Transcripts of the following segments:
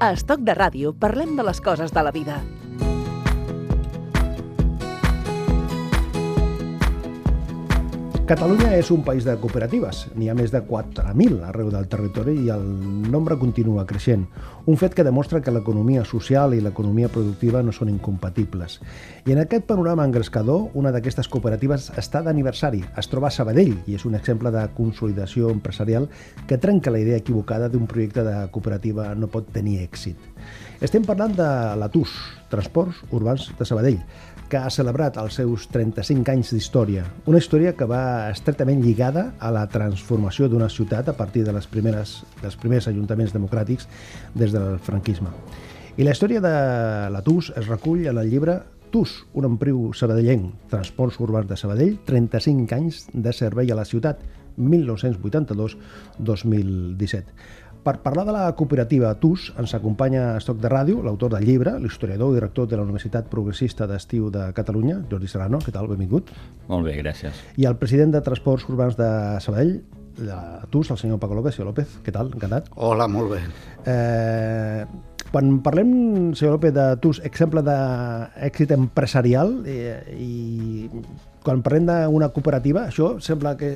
A Estoc de Ràdio parlem de les coses de la vida. Catalunya és un país de cooperatives. N'hi ha més de 4.000 arreu del territori i el nombre continua creixent. Un fet que demostra que l'economia social i l'economia productiva no són incompatibles. I en aquest panorama engrescador, una d'aquestes cooperatives està d'aniversari. Es troba a Sabadell i és un exemple de consolidació empresarial que trenca la idea equivocada d'un projecte de cooperativa no pot tenir èxit. Estem parlant de l'ATUS, Transports Urbans de Sabadell, que ha celebrat els seus 35 anys d'història. Una història que va estretament lligada a la transformació d'una ciutat a partir de les primeres, dels primers ajuntaments democràtics des del franquisme. I la història de la TUS es recull en el llibre TUS, un empriu sabadellenc, Transports Urbans de Sabadell, 35 anys de servei a la ciutat, 1982-2017. Per parlar de la cooperativa TUS ens acompanya a Estoc de Ràdio l'autor del llibre, l'historiador i director de la Universitat Progressista d'Estiu de Catalunya, Jordi Serrano. Què tal? Benvingut. Molt bé, gràcies. I el president de Transports Urbans de Sabadell, de TUS, el senyor Paco López. Senyor López, què tal? Encantat. Hola, molt bé. Eh, quan parlem, senyor López, de TUS, exemple d'èxit empresarial eh, i quan parlem d'una cooperativa, això sembla que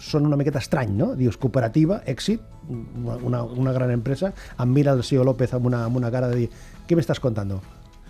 són una miqueta estrany, no? Dius, cooperativa, èxit, una, una gran empresa, em mira el senyor López amb una, amb una cara de dir, què m'estàs contant?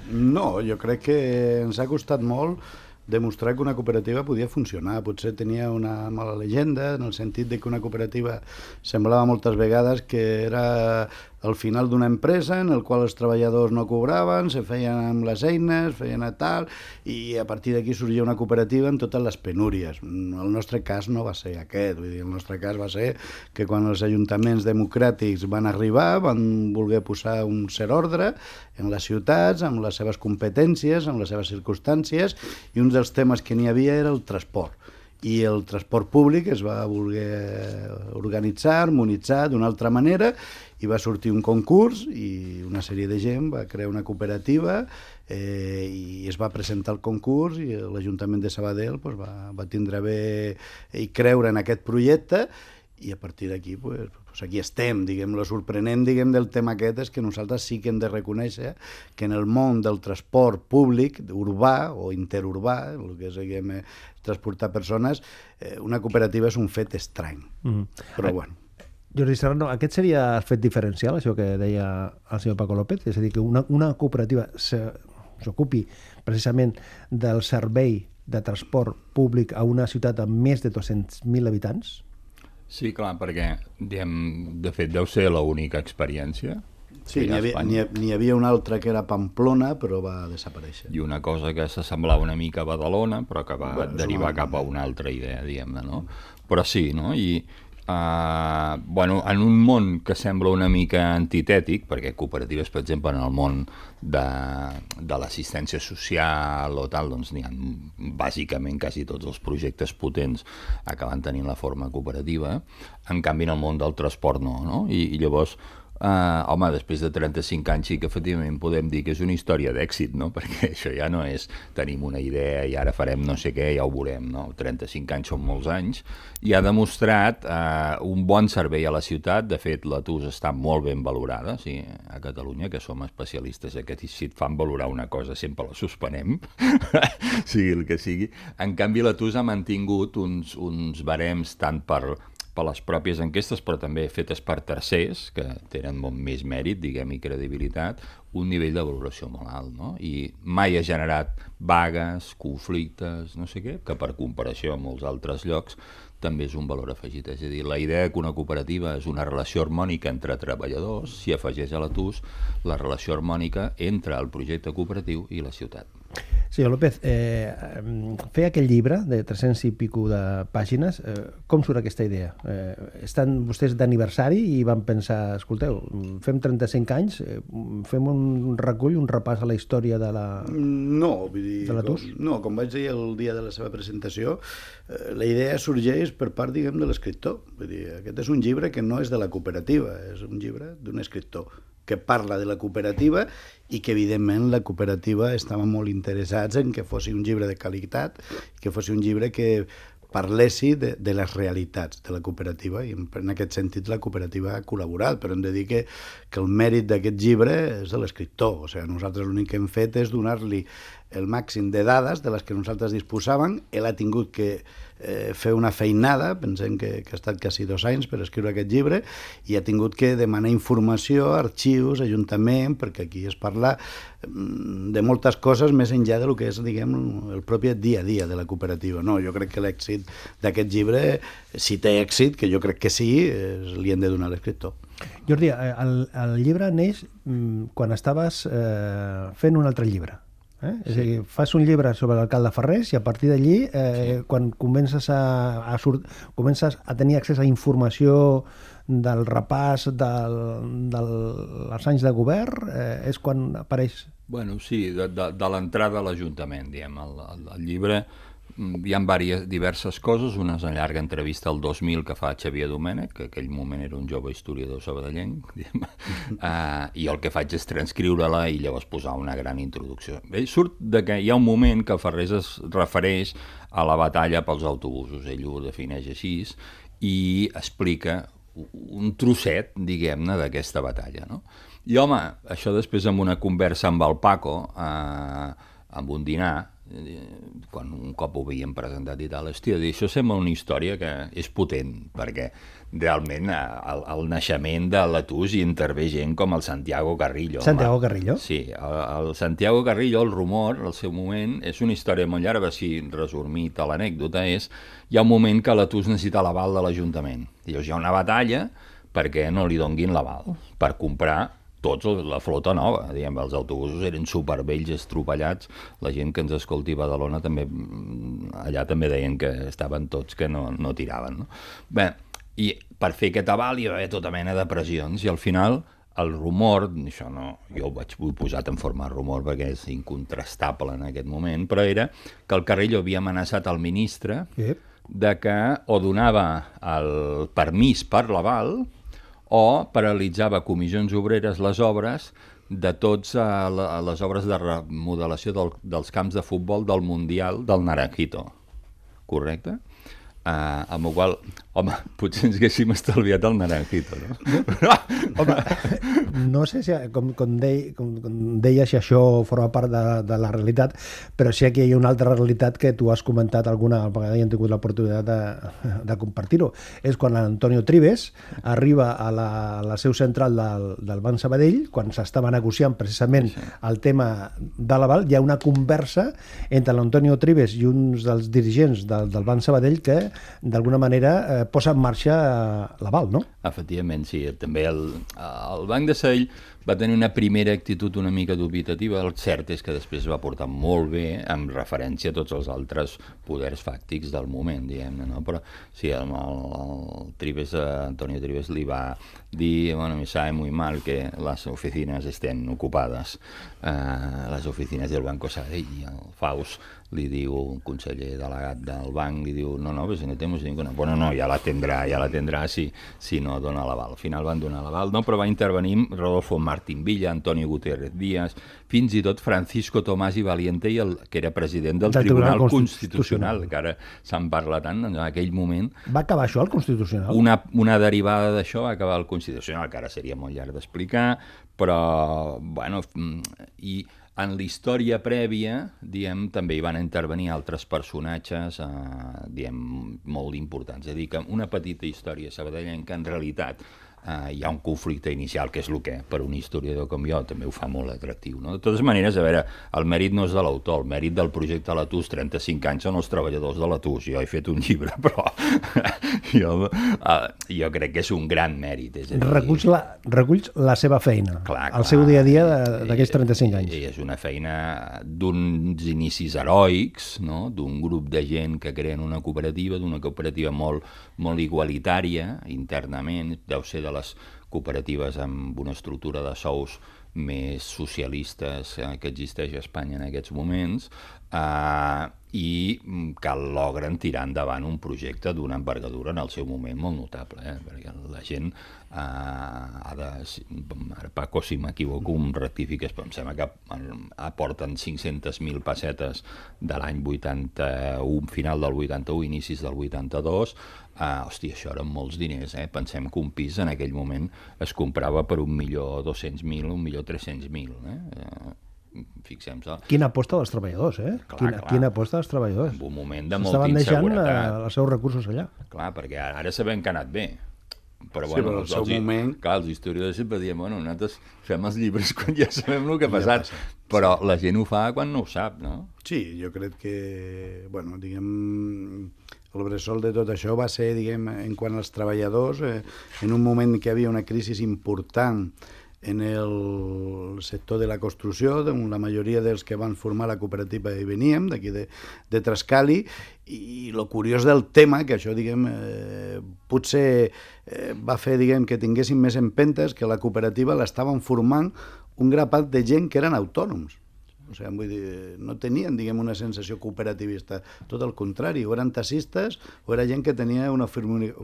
No, jo crec que ens ha costat molt demostrar que una cooperativa podia funcionar. Potser tenia una mala llegenda, en el sentit de que una cooperativa semblava moltes vegades que era el final d'una empresa en el qual els treballadors no cobraven, se feien amb les eines, feien a tal, i a partir d'aquí sorgia una cooperativa amb totes les penúries. El nostre cas no va ser aquest, vull dir, el nostre cas va ser que quan els ajuntaments democràtics van arribar, van voler posar un cert ordre en les ciutats, amb les seves competències, amb les seves circumstàncies, i un dels temes que n'hi havia era el transport i el transport públic es va voler organitzar, harmonitzar d'una altra manera i va sortir un concurs i una sèrie de gent va crear una cooperativa eh, i es va presentar el concurs i l'Ajuntament de Sabadell pues, va, va tindre bé i creure en aquest projecte i a partir d'aquí pues, pues aquí estem, diguem, lo sorprenent diguem, del tema aquest és que nosaltres sí que hem de reconèixer que en el món del transport públic, urbà o interurbà, el que és diguem, eh, transportar persones, eh, una cooperativa és un fet estrany. Mm -hmm. Però bueno. Jordi Serrano, aquest seria el fet diferencial, això que deia el senyor Paco López? És a dir, que una, una cooperativa s'ocupi precisament del servei de transport públic a una ciutat amb més de 200.000 habitants? Sí, clar, perquè, diem, de fet, deu ser l'única experiència. Sí, n'hi havia, hi havia una altra que era Pamplona, però va desaparèixer. I una cosa que s'assemblava una mica a Badalona, però que va bueno, derivar cap a una altra idea, diguem-ne, no? Però sí, no? I, Uh, bueno, en un món que sembla una mica antitètic, perquè cooperatives, per exemple, en el món de, de l'assistència social o tal, doncs n'hi ha bàsicament quasi tots els projectes potents acaben tenint la forma cooperativa, en canvi en el món del transport no, no? I, i llavors Uh, home, després de 35 anys sí que efectivament podem dir que és una història d'èxit, no? perquè això ja no és tenim una idea i ara farem no sé què, ja ho veurem, no? 35 anys són molts anys, i ha demostrat uh, un bon servei a la ciutat, de fet la TUS està molt ben valorada, sí, a Catalunya, que som especialistes que si et fan valorar una cosa sempre la suspenem, sigui el que sigui, en canvi la TUS ha mantingut uns, uns barems tant per per les pròpies enquestes, però també fetes per tercers, que tenen molt més mèrit, diguem, i credibilitat, un nivell de valoració molt alt, no? I mai ha generat vagues, conflictes, no sé què, que per comparació amb molts altres llocs també és un valor afegit. És a dir, la idea que una cooperativa és una relació harmònica entre treballadors, si afegeix a la TUS la relació harmònica entre el projecte cooperatiu i la ciutat. Senyor López, eh, fer aquell llibre de 300 i pico de pàgines, eh, com surt aquesta idea? Eh, estan vostès d'aniversari i van pensar, escolteu, fem 35 anys, eh, fem un recull, un repàs a la història de la No, vull dir, de la TUS? Com, no, com vaig dir el dia de la seva presentació, eh, la idea sorgeix per part, diguem, de l'escriptor. Vull dir, aquest és un llibre que no és de la cooperativa, és un llibre d'un escriptor que parla de la cooperativa i que, evidentment, la cooperativa estava molt interessats en que fos un llibre de qualitat, que fos un llibre que parlessi de, de les realitats de la cooperativa i en aquest sentit la cooperativa ha col·laborat, però hem de dir que, que el mèrit d'aquest llibre és de l'escriptor, o sigui, nosaltres l'únic que hem fet és donar-li el màxim de dades de les que nosaltres disposàvem, ell ha tingut que eh, fer una feinada, pensem que, que ha estat quasi dos anys per escriure aquest llibre, i ha tingut que demanar informació, arxius, ajuntament, perquè aquí es parla mm, de moltes coses més enllà de lo que és, diguem, el propi dia a dia de la cooperativa. No, jo crec que l'èxit d'aquest llibre, si té èxit, que jo crec que sí, es, li hem de donar a l'escriptor. Jordi, eh, el, el llibre neix mm, quan estaves eh, fent un altre llibre. Eh? Sí. És a dir, fas un llibre sobre l'alcalde Ferrés i a partir d'allí, eh, sí. quan comences a, a, surt, comences a tenir accés a informació del repàs dels del, anys de govern, eh, és quan apareix... Bueno, sí, de, de, de l'entrada a l'Ajuntament, diem. El, el, el llibre hi ha diverses, diverses coses, una és una llarga entrevista al 2000 que fa Xavier Domènech, que aquell moment era un jove historiador sabadellenc, diguem, uh, i el que faig és transcriure-la i llavors posar una gran introducció. Bé, surt de que hi ha un moment que Ferrés es refereix a la batalla pels autobusos, ell ho defineix així, i explica un trosset, diguem-ne, d'aquesta batalla, no? I home, això després amb una conversa amb el Paco, eh, amb un dinar, quan un cop ho havíem presentat i tal, hòstia, això sembla una història que és potent, perquè realment al, al naixement de l'Atus hi intervé gent com el Santiago Carrillo. Santiago home. Carrillo? Sí, el, el Santiago Carrillo, el rumor, al seu moment, és una història molt llarga, si resumit a l'anècdota, és hi ha un moment que l'Atus necessita l'aval de l'Ajuntament. Llavors hi ha una batalla perquè no li donguin l'aval per comprar tots la flota nova, diguem, els autobusos eren supervells, estropellats, la gent que ens escolti a Badalona també, mm, allà també deien que estaven tots que no, no tiraven, no? Bé, i per fer aquest aval hi va haver tota mena de pressions, i al final el rumor, això no, jo ho vaig ho he posat en forma de rumor perquè és incontrastable en aquest moment, però era que el Carrillo havia amenaçat al ministre yep. de que o donava el permís per l'aval, o paralitzava comissions obreres les obres de tots a les obres de remodelació del, dels camps de futbol del Mundial del Naranjito. Correcte? Uh, amb el qual, home, potser ens haguéssim estalviat el naranjito, no? home, no sé si, com, com, dei, com, com deia, si això forma part de, de la realitat, però sí que hi ha una altra realitat que tu has comentat alguna vegada i hem tingut l'oportunitat de, de compartir-ho. És quan l'Antonio Trives arriba a la, a la seu central del, del Banc Sabadell, quan s'estava negociant precisament sí. el tema de l'aval, hi ha una conversa entre l'Antonio Trives i uns dels dirigents del, del Banc Sabadell que d'alguna manera eh, posa en marxa eh, l'aval, no? Efectivament, sí. També el, el Banc de Sabell va tenir una primera actitud una mica dubitativa, el cert és que després va portar molt bé amb referència a tots els altres poders fàctics del moment, diguem-ne, no? però sí, el, el, el Trives, Antonio Trives li va dir, bueno, me sabe muy mal que las oficinas estén ocupadas, eh, les oficines del Banco Sabadell, i el Faust li diu un conseller delegat del banc, li diu, no, no, pues si no tenemos ninguna... Bueno, no, ja la tindrà, ja la tindrà si, si no dona l'aval. Al final van donar l'aval, no, però va intervenir Rodolfo Martín Villa, Antonio Gutiérrez Díaz, fins i tot Francisco Tomás i Valiente, i el, que era president del, del Tribunal, Tribunal Constitucional, Constitucional, que ara se'n parla tant, en aquell moment... Va acabar això, el Constitucional? Una, una derivada d'això va acabar el Constitucional, que ara seria molt llarg d'explicar, però, bueno, mm, i en la història prèvia, diem, també hi van intervenir altres personatges, eh, diem, molt importants. És a dir, que una petita història sabadellenca, en realitat, eh, hi ha un conflicte inicial, que és el que, per un historiador com jo, també ho fa molt atractiu. No? De totes maneres, a veure, el mèrit no és de l'autor, el mèrit del projecte Latús, 35 anys són els treballadors de Latús, jo he fet un llibre, però jo, uh, jo crec que és un gran mèrit. És dir... reculls, la, reculls la seva feina, clar, el clar, seu dia a dia d'aquests 35 anys. I, és una feina d'uns inicis heroics, no? d'un grup de gent que creen una cooperativa, d'una cooperativa molt, molt igualitària internament, deu ser de les cooperatives amb una estructura de sous més socialistes eh, que existeix a Espanya en aquests moments, eh, i mm, cal logren tirar endavant un projecte d'una envergadura en el seu moment molt notable, eh? perquè la gent eh, ha de... Ara, Paco, si m'equivoco, em rectifiques, però em sembla que aporten 500.000 pessetes de l'any 81, final del 81, inicis del 82, Uh, hòstia, això eren molts diners, eh? Pensem que un pis en aquell moment es comprava per un milió 200.000, un milió 300.000, eh? Uh, Fixem-se, Quina aposta dels treballadors, eh? Clar, quina, clar. quina aposta dels treballadors. en un moment de molta Estaven deixant eh, inseguretat. els seus recursos allà. Clar, perquè ara ara sabem que ha anat bé. Però, Sí, bueno, però al els- seu els moment- Clar, els historiadors sempre diem, bueno, nosaltres fem els llibres quan ja sabem el que ha Ja ha passat, passat, però la gent ho fa quan no ho sap, no? Sí, jo crec que, bueno, diguem, el bressol de tot això va ser, diguem, en quant als treballadors, eh, en un moment que hi havia una crisi important en el sector de la construcció, on la majoria dels que van formar la cooperativa hi veníem, d'aquí de, de Trascali, i el curiós del tema, que això, diguem, eh, potser eh, va fer, diguem, que tinguessin més empentes, que la cooperativa l'estaven formant un grapat de gent que eren autònoms. O sigui, vull dir, no tenien, diguem, una sensació cooperativista. Tot el contrari, o eren taxistes o era gent que tenia una,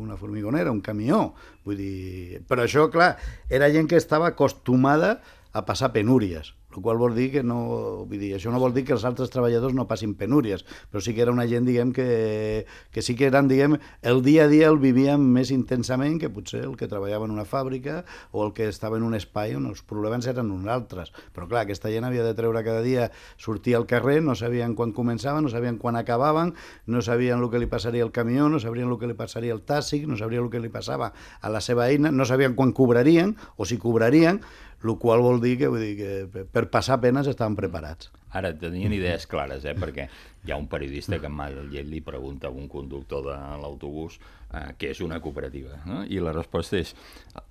una formigonera, un camió. Vull dir... Però això, clar, era gent que estava acostumada a passar penúries, el qual vol dir que no... Vull dir, això no vol dir que els altres treballadors no passin penúries, però sí que era una gent, diguem, que, que sí que eren, diguem, el dia a dia el vivíem més intensament que potser el que treballava en una fàbrica o el que estava en un espai on els problemes eren uns altres. Però clar, aquesta gent havia de treure cada dia, sortir al carrer, no sabien quan començaven, no sabien quan acabaven, no sabien el que li passaria al camió, no sabrien el que li passaria al tàxic, no sabrien el que li passava a la seva eina, no sabien quan cobrarien o si cobrarien, el qual vol dir que, vull dir que per- passar penes estaven preparats. Ara tenien idees clares, eh? perquè hi ha un periodista que mai llet li pregunta a un conductor de l'autobús eh, què és una cooperativa. ¿no? I la resposta és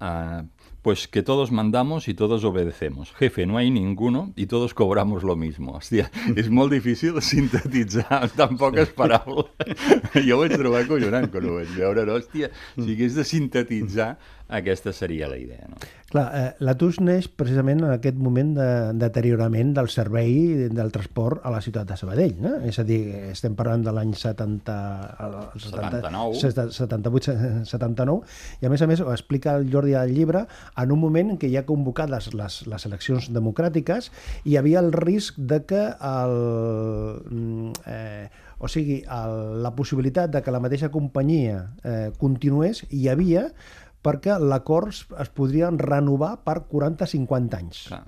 eh, pues que todos mandamos y todos obedecemos. Jefe, no hay ninguno y todos cobramos lo mismo. Hòstia, és molt difícil sintetitzar en tan poques paraules. jo ho vaig trobar collonant quan ho vaig veure. No? Hòstia, si hagués de sintetitzar, aquesta seria la idea. No? Clar, eh, la TUS neix precisament en aquest moment de deteriorament del servei del transport a la ciutat de Sabadell. No? És a dir, estem parlant de l'any 70, el 70, 79. 78, 79, i a més a més ho explica el Jordi al llibre en un moment en què hi ha convocat les, les, les eleccions democràtiques i hi havia el risc de que el, mm, eh, o sigui, el, la possibilitat de que la mateixa companyia eh, continués hi havia perquè l'acord es- podrien renovar per 40-50 anys. Clar.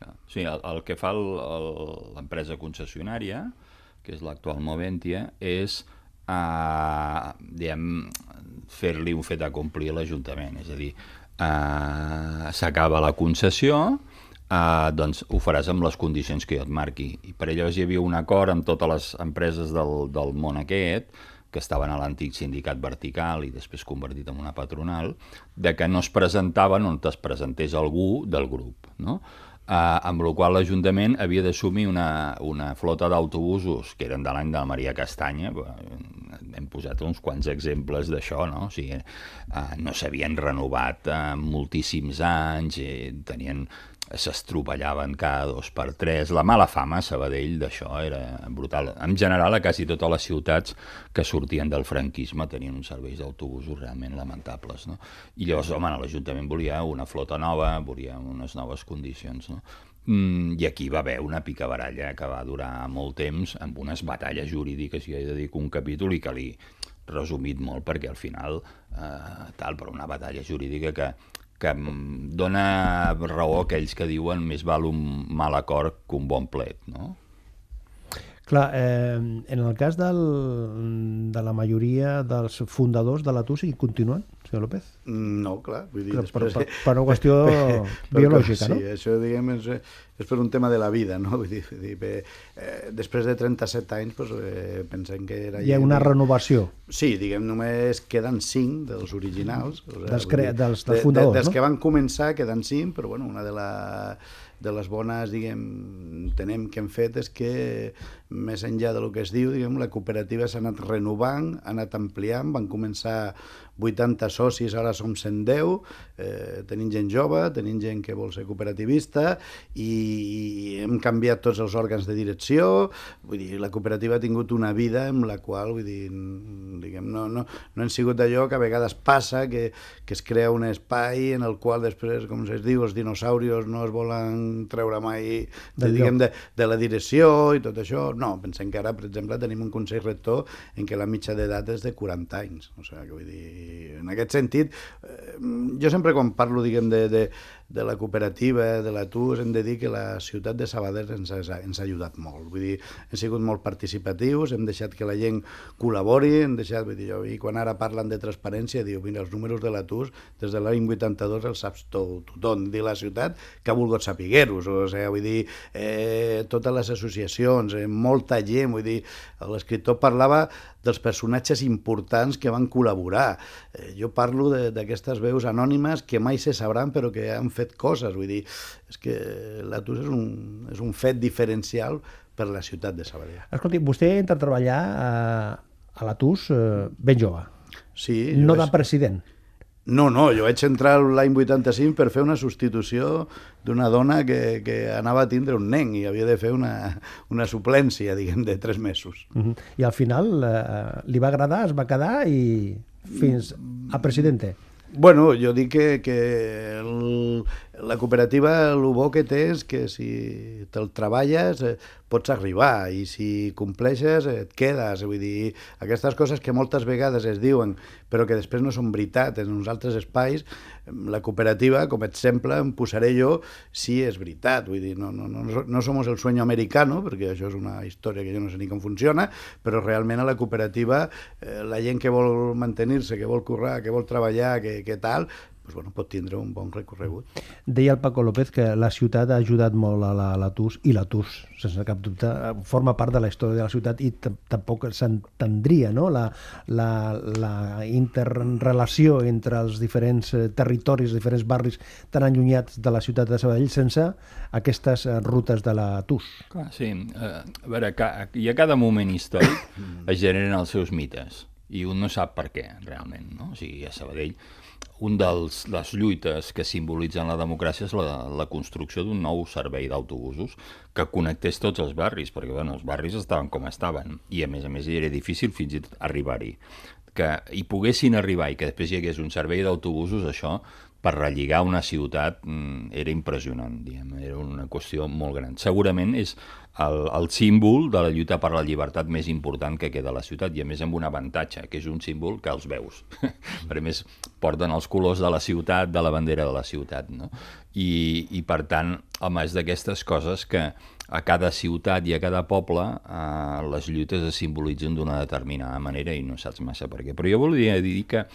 Clar. Sí, el, el que fa l'empresa concessionària, que és l'actual Moventia, és eh, fer-li un fet a complir a l'Ajuntament. És a dir, eh, s'acaba la concessió, eh, doncs ho faràs amb les condicions que jo et marqui. I per allò hi havia un acord amb totes les empreses del, del món aquest, que estaven a l'antic sindicat vertical i després convertit en una patronal, de que no es presentaven on es presentés algú del grup. No? Eh, amb la qual l'Ajuntament havia d'assumir una, una flota d'autobusos que eren de l'any de la Maria Castanya, eh, hem posat uns quants exemples d'això, no? O sigui, eh, no s'havien renovat eh, moltíssims anys, eh, tenien s'estropellaven cada dos per tres. La mala fama a Sabadell d'això era brutal. En general, a quasi totes les ciutats que sortien del franquisme tenien uns serveis d'autobusos realment lamentables. No? I llavors, home, l'Ajuntament volia una flota nova, volia unes noves condicions. No? Mm, I aquí va haver una picabaralla que va durar molt temps, amb unes batalles jurídiques, i he de dir un capítol i que li resumit molt perquè al final eh, tal, però una batalla jurídica que, que mm, dona raó a aquells que diuen més val un mal acord que un bon plet, no? Clar, eh, en el cas del, de la majoria dels fundadors de la TUS i continuen, senyor López? No, clar, vull dir... Per, per, després... per, per una qüestió biològica, sí, no? això, diguem, és, és per un tema de la vida, no? Vull dir, vull dir bé, eh, després de 37 anys, doncs, eh, pensem que era... Hi ha una renovació. Sí, diguem, només queden 5 dels originals. O sigui, Dels cre- dir, dels- dels de- fundadors, de, dels no? que van començar queden 5, però bueno, una de la... de les bones, diguem, tenem que hem fet és que més enllà del que es diu, diguem, la cooperativa s'ha anat renovant, ha anat ampliant, van començar 80 socis, ara som 110, eh, tenim gent jove, tenim gent que vol ser cooperativista i hem canviat tots els òrgans de direcció, vull dir, la cooperativa ha tingut una vida en la qual, vull dir, diguem, no, no, no hem sigut d'allò que a vegades passa, que, que es crea un espai en el qual després, com es diu, els dinosaurios no es volen treure mai de, diguem, de, de la direcció i tot això. No, pensem que ara, per exemple, tenim un Consell Rector en què la mitja d'edat és de 40 anys. O sigui, que vull dir, en aquest sentit, eh, jo sempre quan parlo, diguem, de, de, de la cooperativa, de l'atur, hem de dir que la ciutat de Sabadell ens ha, ens ha ajudat molt. Vull dir, hem sigut molt participatius, hem deixat que la gent col·labori, hem deixat, vull dir, jo, i quan ara parlen de transparència, diu, mira, els números de l'atur, des de l'any 82 els saps tot, tothom de la ciutat que ha volgut saber-los, o sigui, vull dir, eh, totes les associacions, eh, molta gent, vull dir, l'escriptor parlava dels personatges importants que van col·laborar. Eh, jo parlo d'aquestes veus anònimes que mai se sabran però que han fet coses. Vull dir, és que l'atur és, un, és un fet diferencial per la ciutat de Sabadell. Escolti, vostè entra a treballar a, a l'ATUS eh, ben jove. Sí. No de president. No, no, jo vaig entrar l'any 85 per fer una substitució d'una dona que, que anava a tindre un nen i havia de fer una, una suplència, diguem, de tres mesos. Uh -huh. I al final eh, li va agradar, es va quedar i fins a presidente. Bueno, jo dic que, que el, la cooperativa el bo que té és que si te'l treballes eh, pots arribar i si compleixes et quedes. Vull dir, aquestes coses que moltes vegades es diuen però que després no són veritat en uns altres espais, la cooperativa, com exemple, em posaré jo si és veritat. Vull dir, no, no, no, no som el sueño americano, perquè això és una història que jo no sé ni com funciona, però realment a la cooperativa eh, la gent que vol mantenir-se, que vol currar, que vol treballar, que, que tal, pues, bueno, pot tindre un bon recorregut. Deia el Paco López que la ciutat ha ajudat molt a la, la TUS, i la TUS, sense cap dubte, forma part de la història de la ciutat i tampoc s'entendria no? la, la, la interrelació entre els diferents eh, territoris, els diferents barris tan allunyats de la ciutat de Sabadell sense aquestes eh, rutes de la TUS. Clar, sí, eh, a veure, hi ha cada moment històric es generen els seus mites i un no sap per què, realment, no? O sigui, a Sabadell un dels les lluites que simbolitzen la democràcia és la, la construcció d'un nou servei d'autobusos que connectés tots els barris, perquè bueno, els barris estaven com estaven, i a més a més era difícil fins i tot arribar-hi. Que hi poguessin arribar i que després hi hagués un servei d'autobusos, això per relligar una ciutat mm, era impressionant, diguem, era una qüestió molt gran. Segurament és el, el símbol de la lluita per la llibertat més important que queda a la ciutat, i a més amb un avantatge, que és un símbol que els veus. per més, porten els colors de la ciutat, de la bandera de la ciutat, no? I, i per tant, home, és d'aquestes coses que a cada ciutat i a cada poble eh, les lluites es simbolitzen d'una determinada manera i no saps massa per què. Però jo volia dir que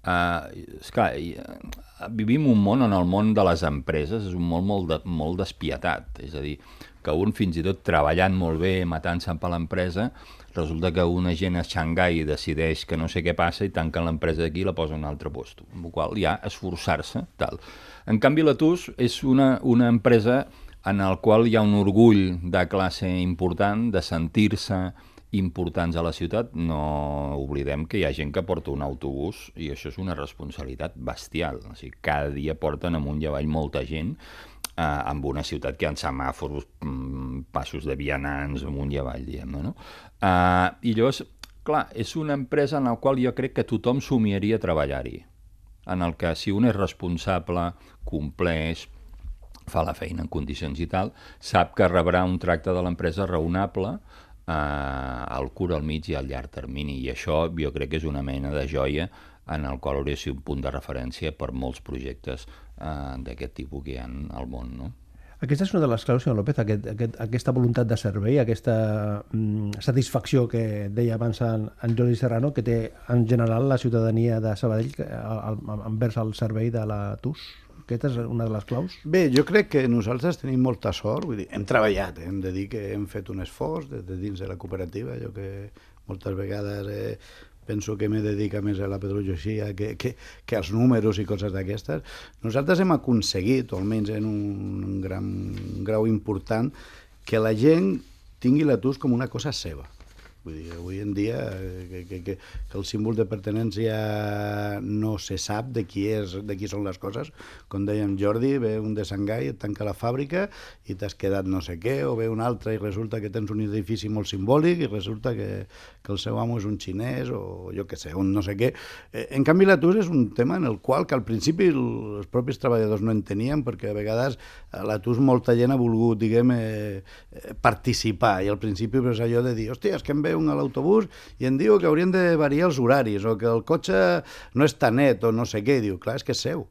Uh, esclar, uh, vivim un món on el món de les empreses és un món molt, de, molt despietat, és a dir, que un fins i tot treballant molt bé, matant-se per l'empresa, resulta que una gent a Xangai decideix que no sé què passa i tanquen l'empresa d'aquí i la posa en un altre lloc, amb la qual ja esforçar-se, tal. En canvi, la TUS és una, una empresa en el qual hi ha un orgull de classe important, de sentir-se importants a la ciutat, no oblidem que hi ha gent que porta un autobús i això és una responsabilitat bestial. O sigui, cada dia porten amunt i avall molta gent eh, amb una ciutat que hi ha semàfors, mm, passos de vianants amunt i avall, diguem-ne, no? Eh, I llavors, clar, és una empresa en la qual jo crec que tothom somiaria treballar-hi, en el que si un és responsable, compleix, fa la feina en condicions i tal, sap que rebrà un tracte de l'empresa raonable, eh, al curt, al mig i al llarg termini. I això jo crec que és una mena de joia en el qual hauria ser un punt de referència per molts projectes eh, d'aquest tipus que hi ha al món. No? Aquesta és una de les claus, senyor López, aquest, aquest, aquesta voluntat de servei, aquesta mm, satisfacció que deia abans en, en Jordi Serrano, que té en general la ciutadania de Sabadell envers el servei de la TUS. Aquesta és una de les claus? Bé, jo crec que nosaltres tenim molta sort, vull dir, hem treballat, eh? hem de dir que hem fet un esforç des de dins de la cooperativa, jo que moltes vegades eh, penso que me dedica més a la pedrologia que, que, que als números i coses d'aquestes, nosaltres hem aconseguit, o almenys en un gran un grau important, que la gent tingui l'atur com una cosa seva. Vull dir, avui en dia eh, que, que, que, que el símbol de pertenència no se sap de qui és, de qui són les coses. Com dèiem, Jordi, ve un de Sangai, et tanca la fàbrica i t'has quedat no sé què, o ve un altre i resulta que tens un edifici molt simbòlic i resulta que, que el seu amo és un xinès o jo què sé, un no sé què. Eh, en canvi, l'atur és un tema en el qual que al principi els propis treballadors no entenien perquè a vegades a l'atur molta gent ha volgut, diguem, eh, participar i al principi és allò de dir, hòstia, és que em ve ve un a l'autobús i em diu que haurien de variar els horaris o que el cotxe no està net o no sé què. I diu, clar, és que és seu.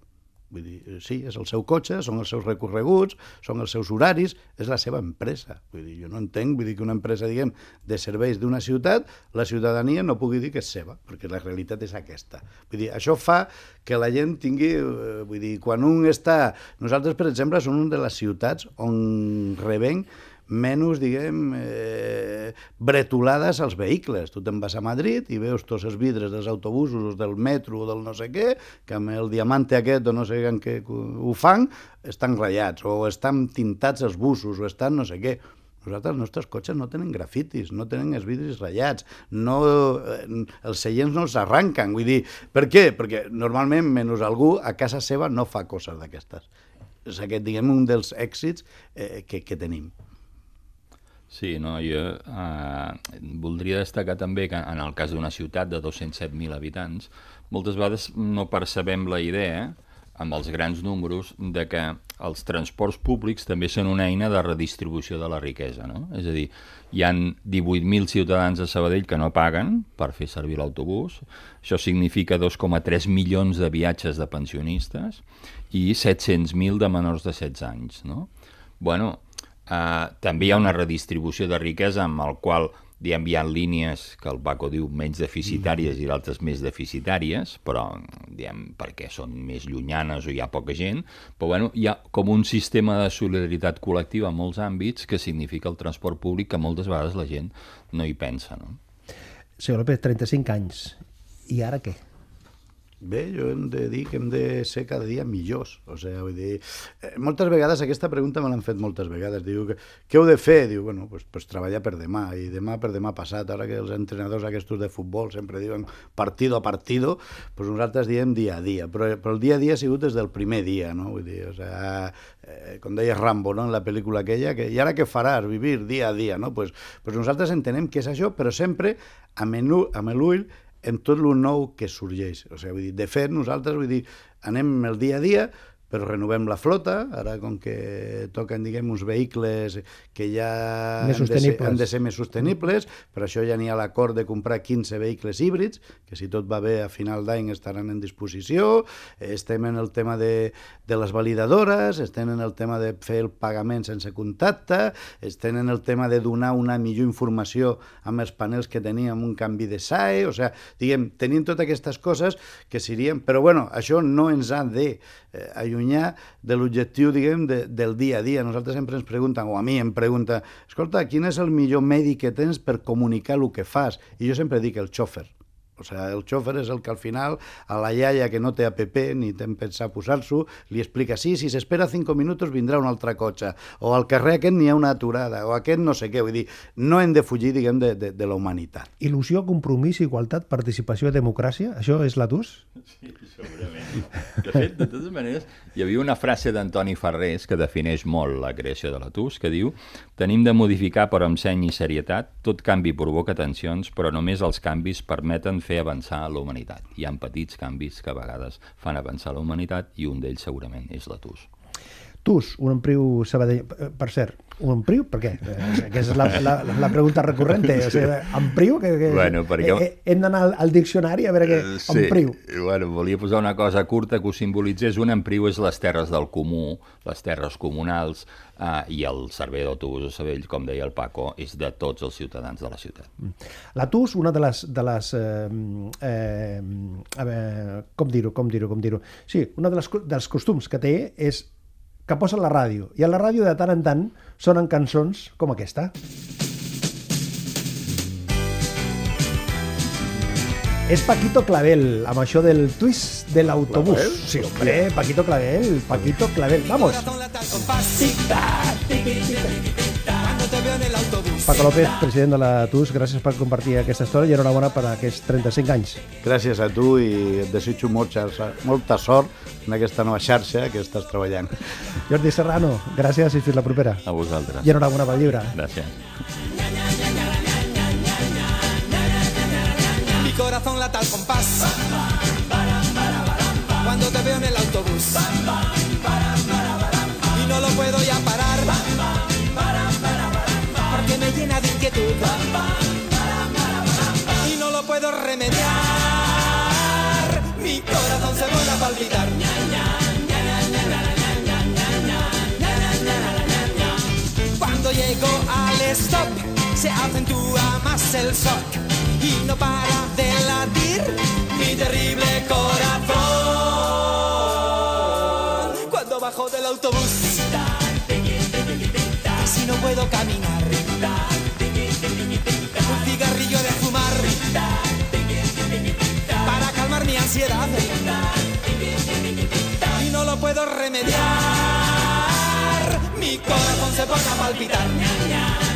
Vull dir, sí, és el seu cotxe, són els seus recorreguts, són els seus horaris, és la seva empresa. Vull dir, jo no entenc, vull dir que una empresa, diguem, de serveis d'una ciutat, la ciutadania no pugui dir que és seva, perquè la realitat és aquesta. Vull dir, això fa que la gent tingui, eh, vull dir, quan un està... Nosaltres, per exemple, som una de les ciutats on rebem menys, diguem, eh, bretolades als vehicles. Tu te'n vas a Madrid i veus tots els vidres dels autobusos, del metro, del no sé què, que amb el diamante aquest o no sé què ho fan, estan ratllats, o estan tintats els busos, o estan no sé què. Nosaltres, els nostres cotxes no tenen grafitis, no tenen els vidres ratllats, no, eh, els seients no els arranquen. Vull dir, per què? Perquè normalment, menys algú, a casa seva no fa coses d'aquestes. És aquest, diguem, un dels èxits eh, que, que tenim. Sí, no, jo eh, voldria destacar també que en el cas d'una ciutat de 207.000 habitants, moltes vegades no percebem la idea, amb els grans números, de que els transports públics també són una eina de redistribució de la riquesa. No? És a dir, hi han 18.000 ciutadans a Sabadell que no paguen per fer servir l'autobús, això significa 2,3 milions de viatges de pensionistes i 700.000 de menors de 16 anys. No? Bueno, Uh, també hi ha una redistribució de riquesa amb el qual hi ha línies que el Baco diu menys deficitàries mm. i d'altres més deficitàries, però diguem, perquè són més llunyanes o hi ha poca gent, però bueno, hi ha com un sistema de solidaritat col·lectiva en molts àmbits que significa el transport públic que moltes vegades la gent no hi pensa. No? Senyor López, 35 anys. I ara què? Bé, jo hem de dir que hem de ser cada dia millors. O sigui, vull dir, eh, moltes vegades aquesta pregunta me l'han fet moltes vegades. Diu, que, què heu de fer? Diu, bueno, pues, pues treballar per demà, i demà per demà passat. Ara que els entrenadors aquests de futbol sempre diuen partido a partido, pues nosaltres diem dia a dia. Però, però el dia a dia ha sigut des del primer dia, no? Vull dir, o sigui, eh, com deia Rambo, no?, en la pel·lícula aquella, que i ara què faràs? Vivir dia a dia, no? Pues, pues nosaltres entenem que és això, però sempre amb l'ull en tot el nou que sorgeix. O sigui, vull dir, de fet, nosaltres vull dir, anem el dia a dia, però renovem la flota, ara com que toquen, diguem, uns vehicles que ja han de, ser, han de ser més sostenibles, per això ja n'hi ha l'acord de comprar 15 vehicles híbrids, que si tot va bé a final d'any estaran en disposició, estem en el tema de, de les validadores, estem en el tema de fer el pagament sense contacte, estem en el tema de donar una millor informació amb els panels que teníem, un canvi de SAE, o sigui, diguem, tenim totes aquestes coses que serien... Però bueno, això no ens ha de eh, allunyar de l'objectiu, diguem, de, del dia a dia. Nosaltres sempre ens pregunten, o a mi em pregunta, escolta, quin és el millor medi que tens per comunicar el que fas? I jo sempre dic el xòfer. O sigui, el xòfer és el que al final a la iaia que no té app ni té pensar posar-s'ho, li explica, sí, si s'espera 5 minuts vindrà un altre cotxe, o al carrer aquest n'hi ha una aturada, o aquest no sé què, vull dir, no hem de fugir, diguem, de, de, de la humanitat. Il·lusió, compromís, igualtat, participació, democràcia, això és la TUS? Sí, segurament. De fet, de totes maneres, hi havia una frase d'Antoni Ferrés que defineix molt la creació de la TUS, que diu Tenim de modificar però amb seny i serietat, tot canvi provoca tensions, però només els canvis permeten fer avançar la humanitat. Hi ha petits canvis que a vegades fan avançar la humanitat i un d'ells segurament és la TUS. TUS, un empriu Sabadell... Eh, per cert, un empriu? Per què? Eh, aquesta és la, la, la pregunta recurrent. O sigui, empriu? Que, que, bueno, perquè... Eh, hem d'anar al, al diccionari a veure què... Sí, empriu. Bueno, volia posar una cosa curta que ho simbolitzés. Un empriu és les terres del comú, les terres comunals, eh, i el servei d'autobús a Sabell, com deia el Paco, és de tots els ciutadans de la ciutat. Mm. La TUS, una de les... De les eh, eh, a veure, com dir-ho, com dir-ho, com dir-ho... Sí, una de les, dels costums que té és que posen la ràdio. I a la ràdio de tant en tant sonen cançons com aquesta. És Paquito Clavel, amb això del twist de l'autobús. Clavel? Sí, hombre, Paquito Clavel, Paquito Clavel. Vamos. Corazón Paco López, president de la TUS, gràcies per compartir aquesta història i enhorabona per aquests 35 anys. Gràcies a tu i et desitjo molta, molta sort en aquesta nova xarxa que estàs treballant. Jordi Serrano, gràcies i fins la propera. A vosaltres. I enhorabona pel llibre. Gràcies. Mi corazón late al compás. Cuando te veo en el autobús. Inquietud. Y no lo puedo remediar. Mi corazón se vuelve a palpitar. Cuando llego al stop se acentúa más el shock y no para de latir mi terrible corazón. Cuando bajo del autobús casi no puedo caminar. Ansiedad y no lo puedo remediar. Mi corazón se pone a palpitar.